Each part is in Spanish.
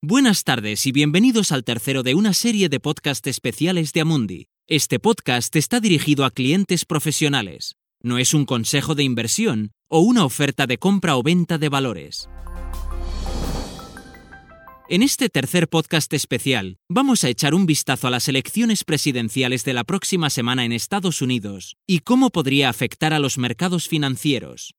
Buenas tardes y bienvenidos al tercero de una serie de podcast especiales de Amundi. Este podcast está dirigido a clientes profesionales. No es un consejo de inversión o una oferta de compra o venta de valores. En este tercer podcast especial vamos a echar un vistazo a las elecciones presidenciales de la próxima semana en Estados Unidos y cómo podría afectar a los mercados financieros.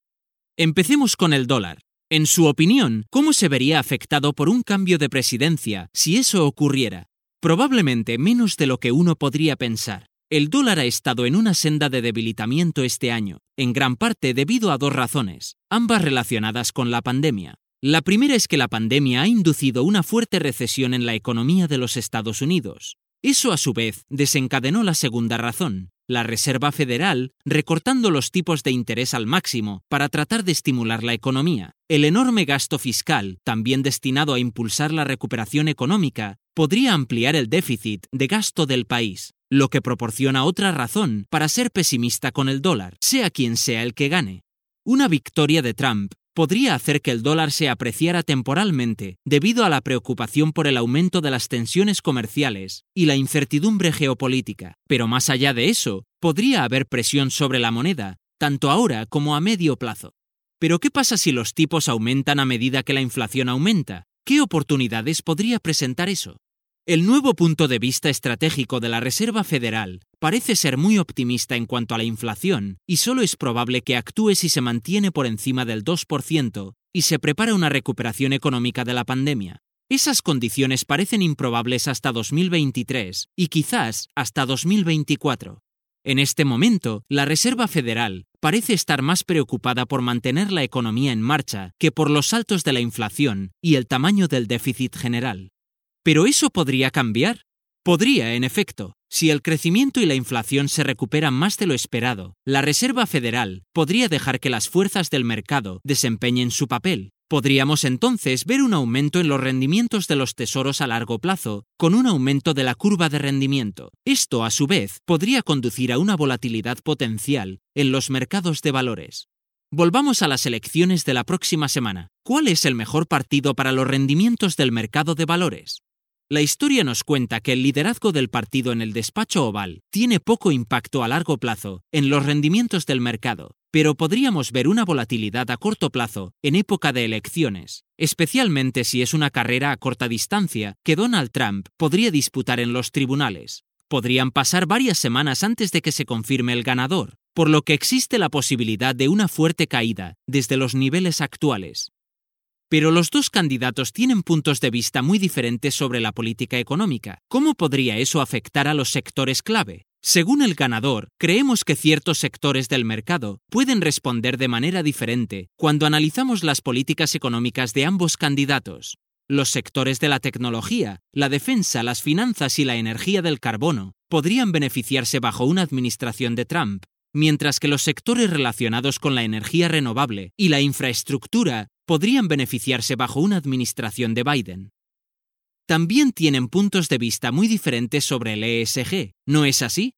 Empecemos con el dólar. En su opinión, ¿cómo se vería afectado por un cambio de presidencia si eso ocurriera? Probablemente menos de lo que uno podría pensar. El dólar ha estado en una senda de debilitamiento este año, en gran parte debido a dos razones, ambas relacionadas con la pandemia. La primera es que la pandemia ha inducido una fuerte recesión en la economía de los Estados Unidos. Eso a su vez desencadenó la segunda razón, la Reserva Federal recortando los tipos de interés al máximo para tratar de estimular la economía. El enorme gasto fiscal, también destinado a impulsar la recuperación económica, podría ampliar el déficit de gasto del país, lo que proporciona otra razón para ser pesimista con el dólar, sea quien sea el que gane. Una victoria de Trump podría hacer que el dólar se apreciara temporalmente debido a la preocupación por el aumento de las tensiones comerciales y la incertidumbre geopolítica. Pero más allá de eso, podría haber presión sobre la moneda, tanto ahora como a medio plazo. Pero ¿qué pasa si los tipos aumentan a medida que la inflación aumenta? ¿Qué oportunidades podría presentar eso? El nuevo punto de vista estratégico de la Reserva Federal parece ser muy optimista en cuanto a la inflación y solo es probable que actúe si se mantiene por encima del 2% y se prepara una recuperación económica de la pandemia. Esas condiciones parecen improbables hasta 2023 y quizás hasta 2024. En este momento, la Reserva Federal parece estar más preocupada por mantener la economía en marcha que por los saltos de la inflación y el tamaño del déficit general. Pero eso podría cambiar. Podría, en efecto. Si el crecimiento y la inflación se recuperan más de lo esperado, la Reserva Federal podría dejar que las fuerzas del mercado desempeñen su papel. Podríamos entonces ver un aumento en los rendimientos de los tesoros a largo plazo, con un aumento de la curva de rendimiento. Esto, a su vez, podría conducir a una volatilidad potencial en los mercados de valores. Volvamos a las elecciones de la próxima semana. ¿Cuál es el mejor partido para los rendimientos del mercado de valores? La historia nos cuenta que el liderazgo del partido en el despacho oval tiene poco impacto a largo plazo en los rendimientos del mercado, pero podríamos ver una volatilidad a corto plazo en época de elecciones, especialmente si es una carrera a corta distancia que Donald Trump podría disputar en los tribunales. Podrían pasar varias semanas antes de que se confirme el ganador, por lo que existe la posibilidad de una fuerte caída desde los niveles actuales. Pero los dos candidatos tienen puntos de vista muy diferentes sobre la política económica. ¿Cómo podría eso afectar a los sectores clave? Según el ganador, creemos que ciertos sectores del mercado pueden responder de manera diferente cuando analizamos las políticas económicas de ambos candidatos. Los sectores de la tecnología, la defensa, las finanzas y la energía del carbono podrían beneficiarse bajo una administración de Trump, mientras que los sectores relacionados con la energía renovable y la infraestructura podrían beneficiarse bajo una administración de Biden. También tienen puntos de vista muy diferentes sobre el ESG, ¿no es así?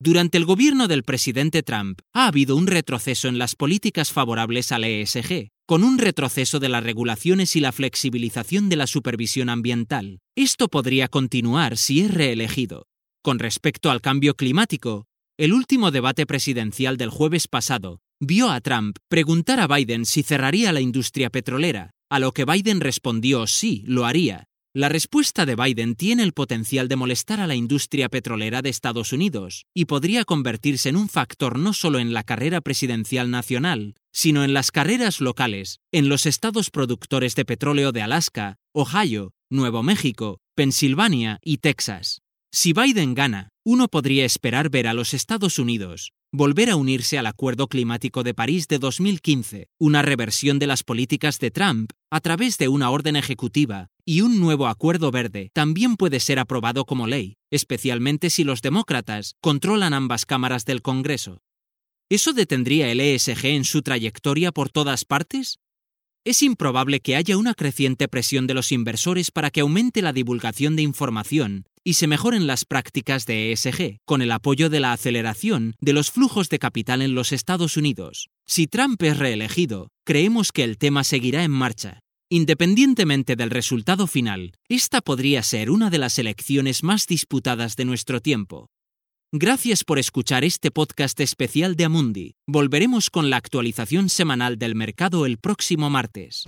Durante el gobierno del presidente Trump ha habido un retroceso en las políticas favorables al ESG, con un retroceso de las regulaciones y la flexibilización de la supervisión ambiental. Esto podría continuar si es reelegido. Con respecto al cambio climático, el último debate presidencial del jueves pasado vio a Trump preguntar a Biden si cerraría la industria petrolera, a lo que Biden respondió sí, lo haría. La respuesta de Biden tiene el potencial de molestar a la industria petrolera de Estados Unidos y podría convertirse en un factor no solo en la carrera presidencial nacional, sino en las carreras locales, en los estados productores de petróleo de Alaska, Ohio, Nuevo México, Pensilvania y Texas. Si Biden gana, uno podría esperar ver a los Estados Unidos volver a unirse al Acuerdo Climático de París de 2015, una reversión de las políticas de Trump a través de una orden ejecutiva y un nuevo Acuerdo Verde también puede ser aprobado como ley, especialmente si los demócratas controlan ambas cámaras del Congreso. ¿Eso detendría el ESG en su trayectoria por todas partes? Es improbable que haya una creciente presión de los inversores para que aumente la divulgación de información y se mejoren las prácticas de ESG, con el apoyo de la aceleración de los flujos de capital en los Estados Unidos. Si Trump es reelegido, creemos que el tema seguirá en marcha. Independientemente del resultado final, esta podría ser una de las elecciones más disputadas de nuestro tiempo. Gracias por escuchar este podcast especial de Amundi. Volveremos con la actualización semanal del mercado el próximo martes.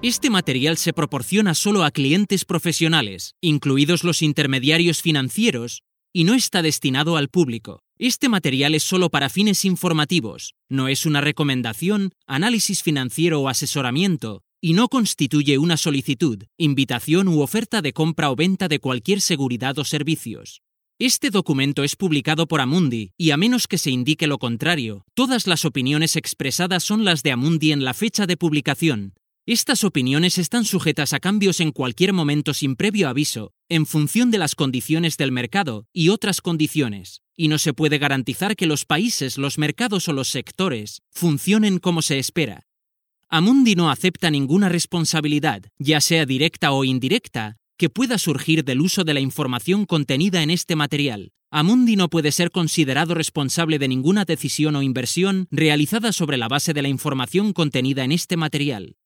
Este material se proporciona solo a clientes profesionales, incluidos los intermediarios financieros, y no está destinado al público. Este material es solo para fines informativos, no es una recomendación, análisis financiero o asesoramiento, y no constituye una solicitud, invitación u oferta de compra o venta de cualquier seguridad o servicios. Este documento es publicado por Amundi y a menos que se indique lo contrario, todas las opiniones expresadas son las de Amundi en la fecha de publicación. Estas opiniones están sujetas a cambios en cualquier momento sin previo aviso, en función de las condiciones del mercado y otras condiciones, y no se puede garantizar que los países, los mercados o los sectores funcionen como se espera. Amundi no acepta ninguna responsabilidad, ya sea directa o indirecta, que pueda surgir del uso de la información contenida en este material. Amundi no puede ser considerado responsable de ninguna decisión o inversión realizada sobre la base de la información contenida en este material.